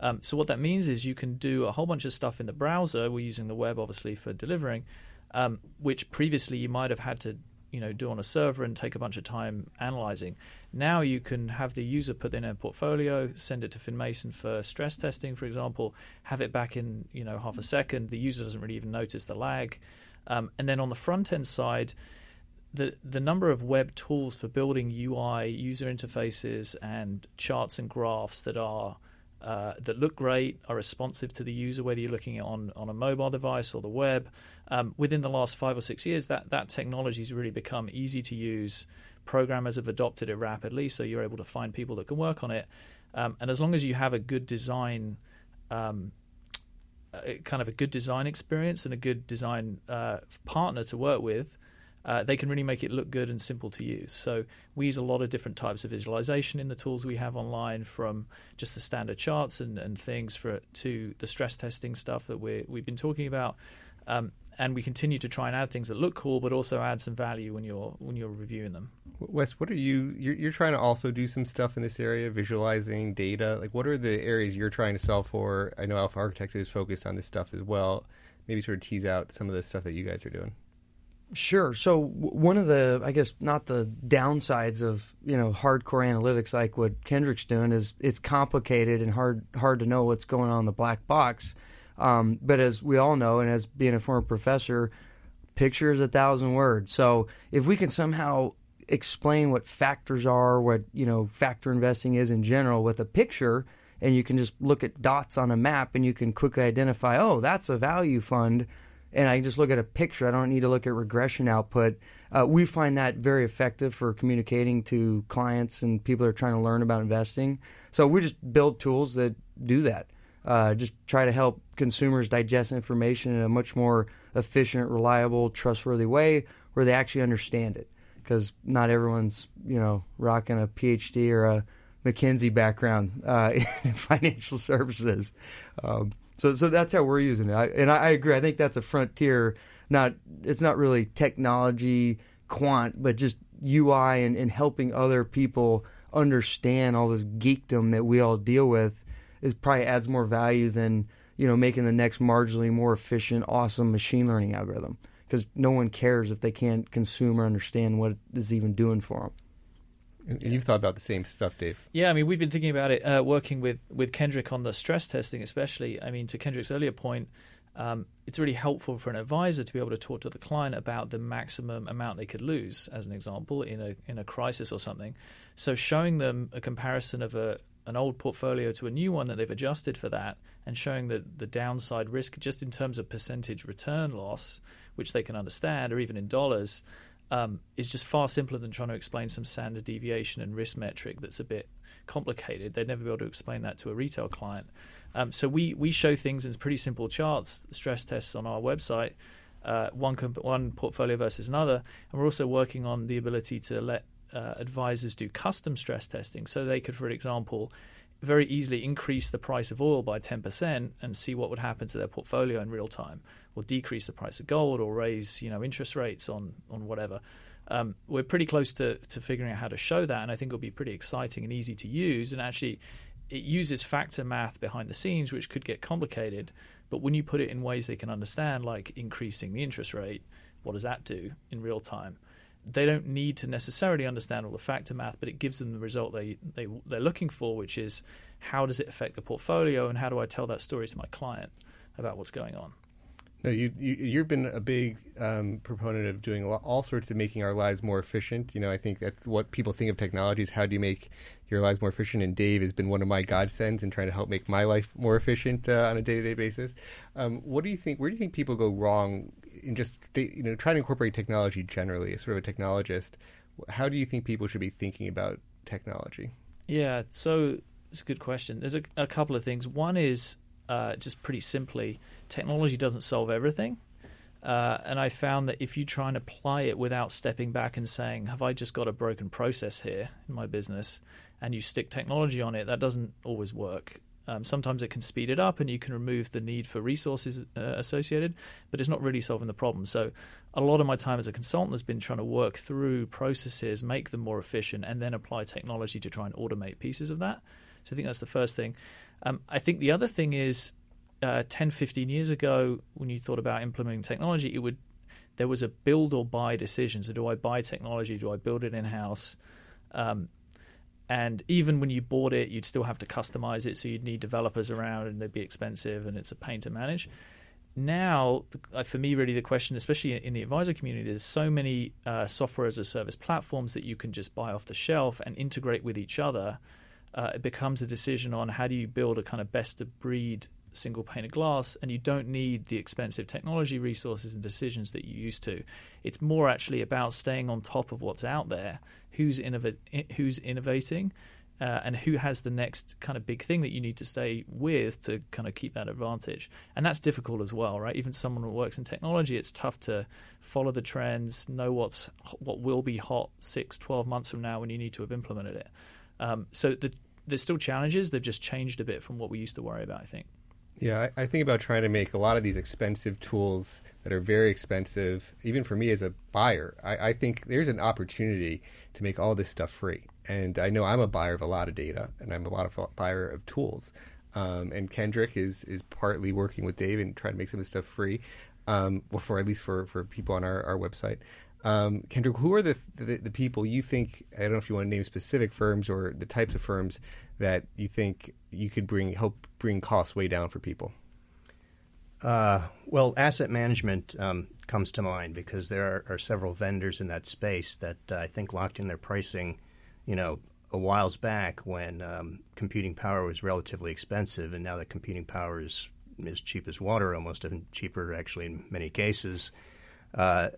Um, so what that means is you can do a whole bunch of stuff in the browser. We're using the web, obviously, for delivering, um, which previously you might have had to you know do on a server and take a bunch of time analyzing. Now you can have the user put in a portfolio, send it to FinMason for stress testing, for example, have it back in you know half a second. The user doesn't really even notice the lag, um, and then on the front end side. The, the number of web tools for building UI user interfaces and charts and graphs that are uh, that look great, are responsive to the user, whether you're looking on on a mobile device or the web. Um, within the last five or six years, that that technology has really become easy to use. Programmers have adopted it rapidly, so you're able to find people that can work on it. Um, and as long as you have a good design, um, kind of a good design experience and a good design uh, partner to work with, uh, they can really make it look good and simple to use. So we use a lot of different types of visualization in the tools we have online, from just the standard charts and, and things for to the stress testing stuff that we we've been talking about. Um, and we continue to try and add things that look cool, but also add some value when you're when you're reviewing them. Wes, what are you? You're, you're trying to also do some stuff in this area, visualizing data. Like, what are the areas you're trying to solve for? I know Alpha Architects is focused on this stuff as well. Maybe sort of tease out some of the stuff that you guys are doing. Sure. So one of the, I guess, not the downsides of you know hardcore analytics like what Kendrick's doing is it's complicated and hard hard to know what's going on in the black box. Um, but as we all know, and as being a former professor, picture is a thousand words. So if we can somehow explain what factors are, what you know factor investing is in general with a picture, and you can just look at dots on a map and you can quickly identify, oh, that's a value fund and I just look at a picture. I don't need to look at regression output. Uh, we find that very effective for communicating to clients and people that are trying to learn about investing. So we just build tools that do that. Uh, just try to help consumers digest information in a much more efficient, reliable, trustworthy way where they actually understand it. Because not everyone's, you know, rocking a PhD or a McKinsey background uh, in financial services. Um, so so that's how we're using it, I, and I, I, agree. I think that's a frontier. Not it's not really technology quant, but just UI and, and helping other people understand all this geekdom that we all deal with is probably adds more value than you know making the next marginally more efficient, awesome machine learning algorithm because no one cares if they can't consume or understand what it's even doing for them. And you've thought about the same stuff, Dave. Yeah, I mean, we've been thinking about it, uh, working with, with Kendrick on the stress testing, especially. I mean, to Kendrick's earlier point, um, it's really helpful for an advisor to be able to talk to the client about the maximum amount they could lose, as an example, in a in a crisis or something. So, showing them a comparison of a an old portfolio to a new one that they've adjusted for that, and showing the the downside risk just in terms of percentage return loss, which they can understand, or even in dollars um, is just far simpler than trying to explain some standard deviation and risk metric that's a bit complicated. They'd never be able to explain that to a retail client. Um, so we we show things in pretty simple charts, stress tests on our website, uh, one comp- one portfolio versus another, and we're also working on the ability to let uh, advisors do custom stress testing, so they could, for example, very easily increase the price of oil by 10% and see what would happen to their portfolio in real time, or decrease the price of gold, or raise you know interest rates on on whatever. Um, we're pretty close to, to figuring out how to show that, and I think it'll be pretty exciting and easy to use. And actually, it uses factor math behind the scenes, which could get complicated. But when you put it in ways they can understand, like increasing the interest rate, what does that do in real time? They don't need to necessarily understand all the factor math, but it gives them the result they, they they're looking for, which is how does it affect the portfolio, and how do I tell that story to my client about what's going on. No, you, you have been a big um, proponent of doing all sorts of making our lives more efficient. You know, I think that's what people think of technology is how do you make your lives more efficient. And Dave has been one of my godsends in trying to help make my life more efficient uh, on a day to day basis. Um, what do you think? Where do you think people go wrong in just you know trying to incorporate technology generally? As sort of a technologist, how do you think people should be thinking about technology? Yeah, so it's a good question. There's a, a couple of things. One is uh, just pretty simply, technology doesn't solve everything. Uh, and I found that if you try and apply it without stepping back and saying, "Have I just got a broken process here in my business?" and you stick technology on it, that doesn't always work. Um, sometimes it can speed it up, and you can remove the need for resources uh, associated, but it's not really solving the problem. So, a lot of my time as a consultant has been trying to work through processes, make them more efficient, and then apply technology to try and automate pieces of that. So, I think that's the first thing. Um, I think the other thing is uh, 10, 15 years ago, when you thought about implementing technology, it would there was a build or buy decision. So, do I buy technology? Do I build it in house? Um, and even when you bought it, you'd still have to customize it. So you'd need developers around, and they'd be expensive, and it's a pain to manage. Now, uh, for me, really, the question, especially in the advisor community, is so many uh, software as a service platforms that you can just buy off the shelf and integrate with each other uh, it becomes a decision on how do you build a kind of best of breed single pane of glass and you don't need the expensive technology resources and decisions that you used to it's more actually about staying on top of what's out there who's who's innovating uh, and who has the next kind of big thing that you need to stay with to kind of keep that advantage and that's difficult as well right even someone who works in technology it's tough to follow the trends know what's what will be hot 6 12 months from now when you need to have implemented it um, so the, there's still challenges. They've just changed a bit from what we used to worry about. I think. Yeah, I, I, think about trying to make a lot of these expensive tools that are very expensive, even for me as a buyer. I, I think there's an opportunity to make all this stuff free. And I know I'm a buyer of a lot of data, and I'm a lot of buyer of tools. Um, and Kendrick is is partly working with Dave and trying to make some of this stuff free, um, well, for at least for, for people on our, our website. Um, Kendrick, who are the, the, the people you think? I don't know if you want to name specific firms or the types of firms that you think you could bring help bring costs way down for people. Uh, well, asset management um, comes to mind because there are, are, several vendors in that space that uh, I think locked in their pricing, you know, a whiles back when um, computing power was relatively expensive, and now that computing power is as cheap as water, almost and cheaper actually in many cases. Uh,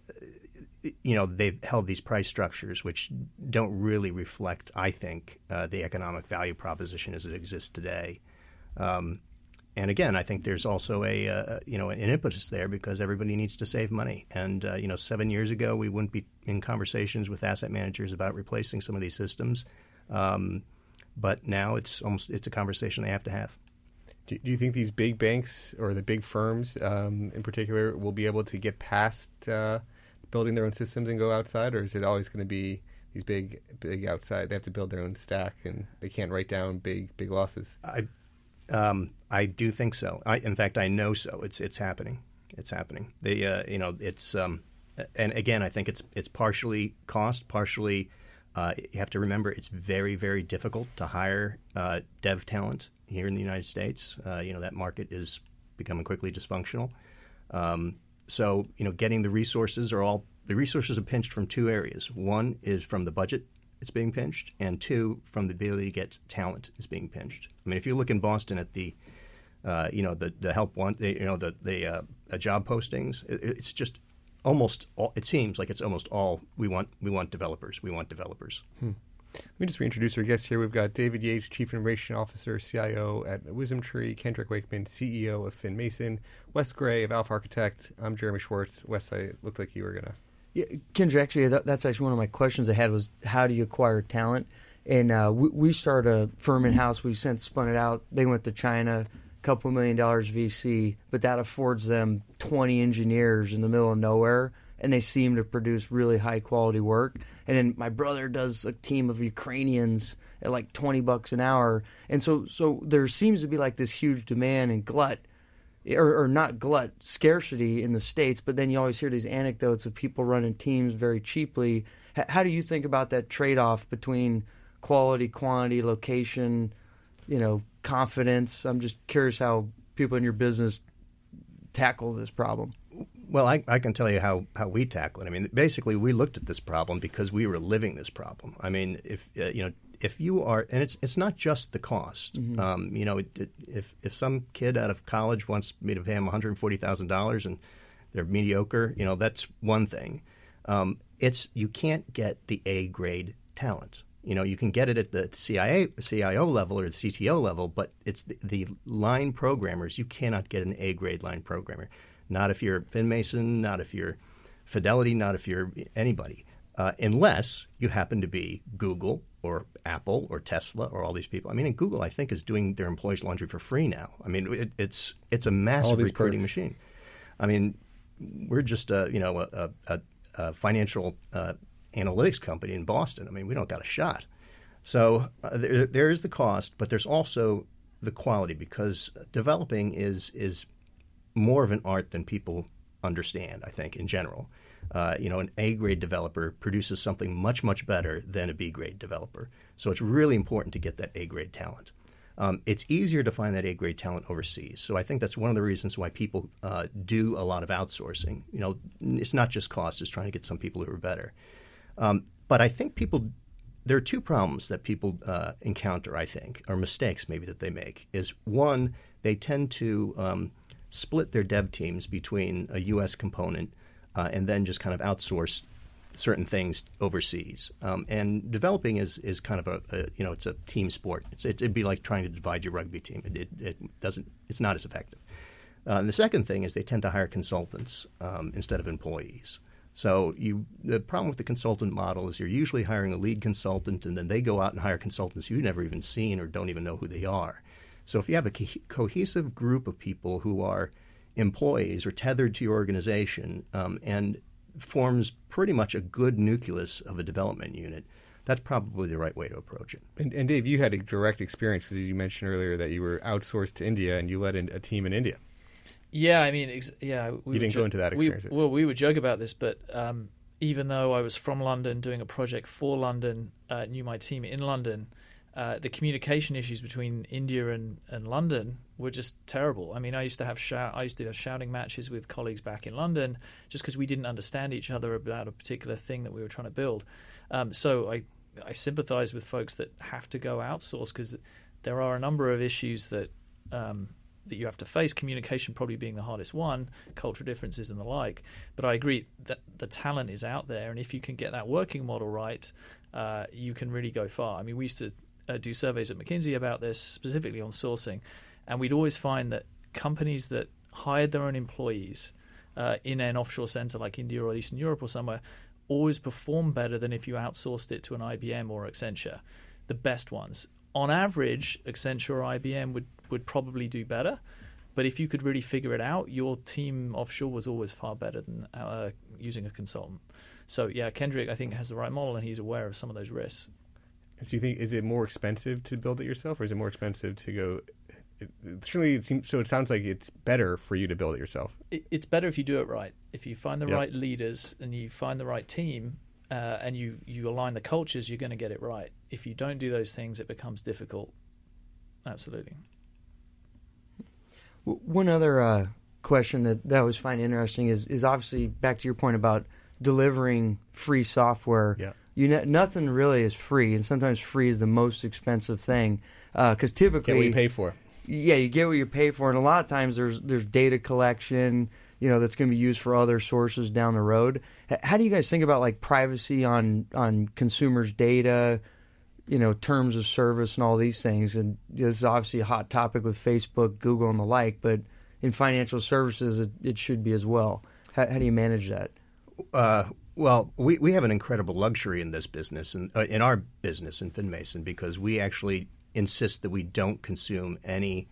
you know they've held these price structures which don't really reflect, I think, uh, the economic value proposition as it exists today. Um, and again, I think there's also a uh, you know an impetus there because everybody needs to save money. And uh, you know, seven years ago, we wouldn't be in conversations with asset managers about replacing some of these systems. Um, but now it's almost it's a conversation they have to have. Do, do you think these big banks or the big firms, um, in particular, will be able to get past uh, building their own systems and go outside, or is it always going to be these big, big outside? They have to build their own stack, and they can't write down big, big losses. I, um, I do think so. I, in fact, I know so. It's it's happening. It's happening. The uh, you know it's um, and again, I think it's it's partially cost, partially. Uh, you have to remember it's very very difficult to hire uh, dev talent here in the United States. Uh, you know that market is becoming quickly dysfunctional. Um, so, you know, getting the resources are all the resources are pinched from two areas. One is from the budget it's being pinched, and two from the ability to get talent is being pinched. I mean, if you look in Boston at the uh, you know the the help one you know the the uh, job postings, it, it's just almost all, it seems like it's almost all we want we want developers we want developers. Hmm. Let me just reintroduce our guests here. We've got David Yates, Chief Information Officer, CIO at WisdomTree, Kendrick Wakeman, CEO of FinMason, Wes Gray of Alpha Architect. I'm Jeremy Schwartz. Wes, I looked like you were going to. Yeah, Kendrick, actually, that, that's actually one of my questions I had was how do you acquire talent? And uh, we, we started a firm in house. We've since spun it out. They went to China, a couple million dollars VC, but that affords them 20 engineers in the middle of nowhere and they seem to produce really high quality work. And then my brother does a team of Ukrainians at like twenty bucks an hour, and so so there seems to be like this huge demand and glut. Or, or not glut scarcity in the states, but then you always hear these anecdotes of people running teams very cheaply. H- how do you think about that trade-off between quality, quantity, location, you know, confidence? I'm just curious how people in your business tackle this problem. Well, I, I, can tell you how, how we tackle it. I mean, basically, we looked at this problem because we were living this problem. I mean, if uh, you know, if you are, and it's it's not just the cost. Mm-hmm. Um, you know, it, it, if if some kid out of college wants me to pay him one hundred forty thousand dollars and they're mediocre, you know, that's one thing. Um, it's you can't get the A grade talent. You know, you can get it at the CIA, CIO level or the CTO level, but it's the, the line programmers. You cannot get an A grade line programmer. Not if you're FinMason, not if you're Fidelity, not if you're anybody, uh, unless you happen to be Google or Apple or Tesla or all these people. I mean, and Google, I think, is doing their employees' laundry for free now. I mean, it, it's it's a massive recruiting perks. machine. I mean, we're just a you know a, a, a financial uh, analytics company in Boston. I mean, we don't got a shot. So uh, there, there is the cost, but there's also the quality because developing is is more of an art than people understand, I think, in general. Uh, you know, an A grade developer produces something much, much better than a B grade developer. So it's really important to get that A grade talent. Um, it's easier to find that A grade talent overseas. So I think that's one of the reasons why people uh, do a lot of outsourcing. You know, it's not just cost; it's trying to get some people who are better. Um, but I think people, there are two problems that people uh, encounter. I think, or mistakes maybe that they make. Is one, they tend to um, split their dev teams between a U.S. component uh, and then just kind of outsource certain things overseas. Um, and developing is, is kind of a, a, you know it's a team sport. It's, it'd be like trying to divide your rugby team. It, it, it doesn't. It's not as effective. Uh, and the second thing is they tend to hire consultants um, instead of employees. So you, the problem with the consultant model is you're usually hiring a lead consultant, and then they go out and hire consultants you've never even seen or don't even know who they are. So if you have a co- cohesive group of people who are employees or tethered to your organization um, and forms pretty much a good nucleus of a development unit, that's probably the right way to approach it. And, and Dave, you had a direct experience because you mentioned earlier that you were outsourced to India and you led a team in India. Yeah, I mean, ex- yeah. We you didn't jo- go into that experience. We, well, we would joke about this, but um, even though I was from London, doing a project for London, uh, knew my team in London, uh, the communication issues between India and, and London were just terrible. I mean, I used to have shout, I used to have shouting matches with colleagues back in London just because we didn't understand each other about a particular thing that we were trying to build. Um, so I I sympathise with folks that have to go outsource because there are a number of issues that um, that you have to face. Communication probably being the hardest one, cultural differences and the like. But I agree that the talent is out there, and if you can get that working model right, uh, you can really go far. I mean, we used to uh, do surveys at McKinsey about this, specifically on sourcing, and we'd always find that companies that hired their own employees uh, in an offshore center like India or Eastern Europe or somewhere always perform better than if you outsourced it to an IBM or Accenture. The best ones. On average, Accenture or IBM would, would probably do better. But if you could really figure it out, your team offshore was always far better than uh, using a consultant. So yeah, Kendrick I think has the right model and he's aware of some of those risks. Do you think is it more expensive to build it yourself, or is it more expensive to go? It, certainly, it seems so. It sounds like it's better for you to build it yourself. It, it's better if you do it right. If you find the yep. right leaders and you find the right team, uh, and you you align the cultures, you're going to get it right. If you don't do those things, it becomes difficult. Absolutely. One other uh, question that, that I always find interesting is is obviously back to your point about delivering free software. Yeah you know, nothing really is free, and sometimes free is the most expensive thing because uh, typically get what you pay for. Yeah, you get what you pay for, and a lot of times there's there's data collection, you know, that's going to be used for other sources down the road. How do you guys think about like privacy on on consumers' data? you know, terms of service and all these things. And this is obviously a hot topic with Facebook, Google, and the like. But in financial services, it, it should be as well. How, how do you manage that? Uh, well, we, we have an incredible luxury in this business, and uh, in our business in FinMason, because we actually insist that we don't consume any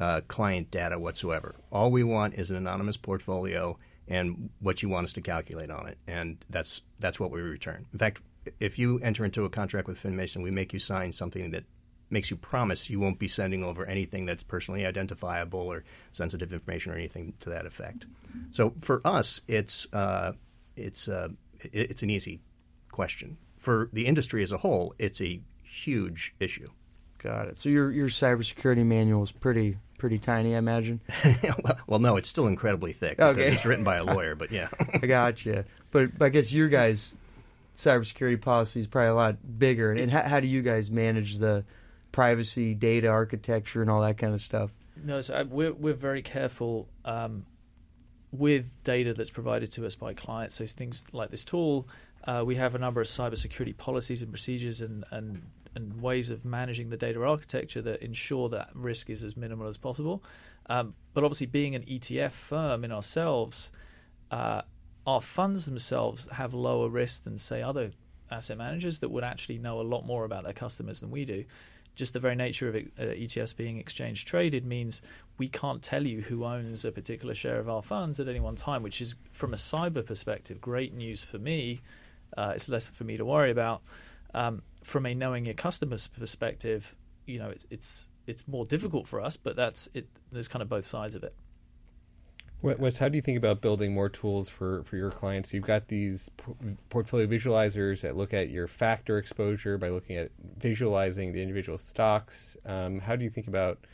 uh, client data whatsoever. All we want is an anonymous portfolio and what you want us to calculate on it, and that's that's what we return. In fact, if you enter into a contract with FinMason, we make you sign something that makes you promise you won't be sending over anything that's personally identifiable or sensitive information or anything to that effect. So for us, it's uh, it's uh, it's an easy question. For the industry as a whole, it's a huge issue. Got it. So your your cybersecurity manual is pretty pretty tiny, I imagine. well, well, no, it's still incredibly thick because Okay. it's written by a lawyer. But yeah, I got you. But I guess your guys' cybersecurity policy is probably a lot bigger. And how, how do you guys manage the privacy, data architecture, and all that kind of stuff? No, so uh, we're we're very careful um, with data that's provided to us by clients. So things like this tool, uh, we have a number of cybersecurity policies and procedures and, and and ways of managing the data architecture that ensure that risk is as minimal as possible. Um, but obviously, being an ETF firm in ourselves, uh, our funds themselves have lower risk than say other asset managers that would actually know a lot more about their customers than we do just the very nature of uh, ETFs being exchange traded means we can't tell you who owns a particular share of our funds at any one time, which is, from a cyber perspective, great news for me. Uh, it's less for me to worry about. Um, from a knowing your customer's perspective, you know, it's it's it's more difficult for us, but that's it. There's kind of both sides of it. Wes, how do you think about building more tools for, for your clients? You've got these portfolio visualizers that look at your factor exposure by looking at visualizing the individual stocks. Um, how do you think about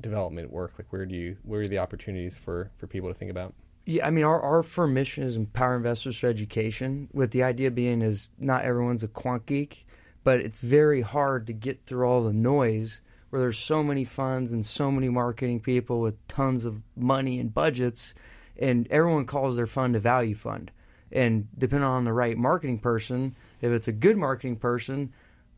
development work? Like, where do you where are the opportunities for, for people to think about? Yeah, I mean, our, our firm mission is empower investors for education, with the idea being is not everyone's a quant geek, but it's very hard to get through all the noise where there's so many funds and so many marketing people with tons of money and budgets, and everyone calls their fund a value fund. And depending on the right marketing person, if it's a good marketing person,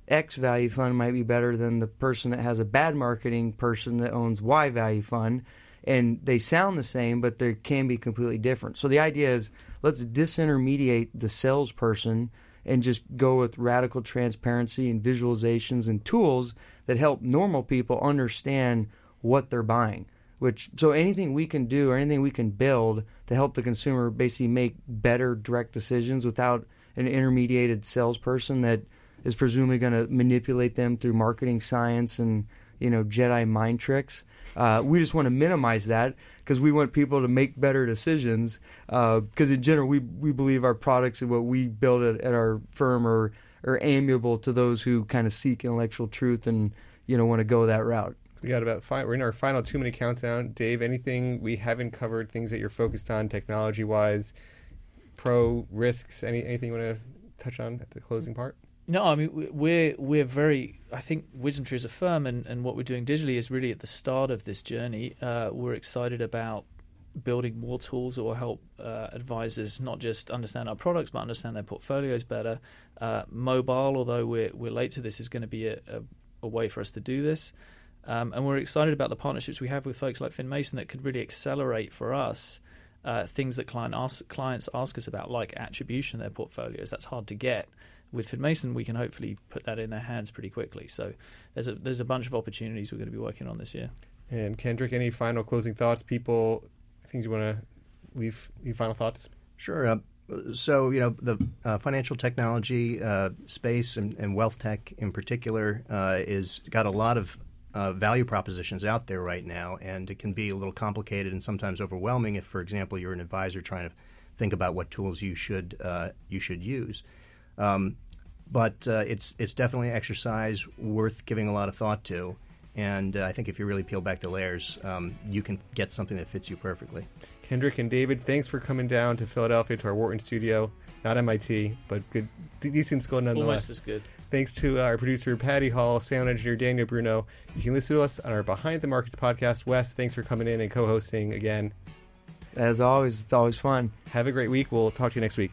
X value fund might be better than the person that has a bad marketing person that owns Y value fund. And they sound the same, but they can be completely different. So the idea is let's disintermediate the salesperson and just go with radical transparency and visualizations and tools that help normal people understand what they're buying. Which so anything we can do or anything we can build to help the consumer basically make better direct decisions without an intermediated salesperson that is presumably going to manipulate them through marketing science and you know Jedi mind tricks. Uh, we just want to minimize that because we want people to make better decisions. Uh, because in general, we we believe our products and what we build at, at our firm are are amiable to those who kind of seek intellectual truth and you know want to go that route. We got about five. We're in our final two minute countdown. Dave, anything we haven't covered? Things that you're focused on technology wise, pro risks. Any anything you want to touch on at the closing part? No, I mean we- we're we're very. I think WisdomTree as a firm and, and what we're doing digitally is really at the start of this journey. Uh, we're excited about building more tools that will help uh, advisors not just understand our products but understand their portfolios better. Uh, mobile, although we're we're late to this, is going to be a, a, a way for us to do this. Um, and we're excited about the partnerships we have with folks like FinMason that could really accelerate for us uh, things that client ask, clients ask us about, like attribution their portfolios. That's hard to get. With FinMason, we can hopefully put that in their hands pretty quickly. So there's a there's a bunch of opportunities we're going to be working on this year. And Kendrick, any final closing thoughts? People, things you want to leave? Leave final thoughts. Sure. Uh, so, you know, the uh, financial technology uh, space and, and wealth tech in particular uh, is got a lot of uh, value propositions out there right now, and it can be a little complicated and sometimes overwhelming if, for example, you're an advisor trying to think about what tools you should uh, you should use. Um, but uh, it's it's definitely an exercise worth giving a lot of thought to, and uh, I think if you really peel back the layers, um, you can get something that fits you perfectly. Kendrick and David, thanks for coming down to Philadelphia to our Wharton studio. Not MIT, but good, decent school nonetheless. Almost as good. Thanks to our producer Patty Hall, sound engineer Daniel Bruno. You can listen to us on our Behind the Markets podcast. Wes, thanks for coming in and co-hosting again. As always, it's always fun. Have a great week. We'll talk to you next week.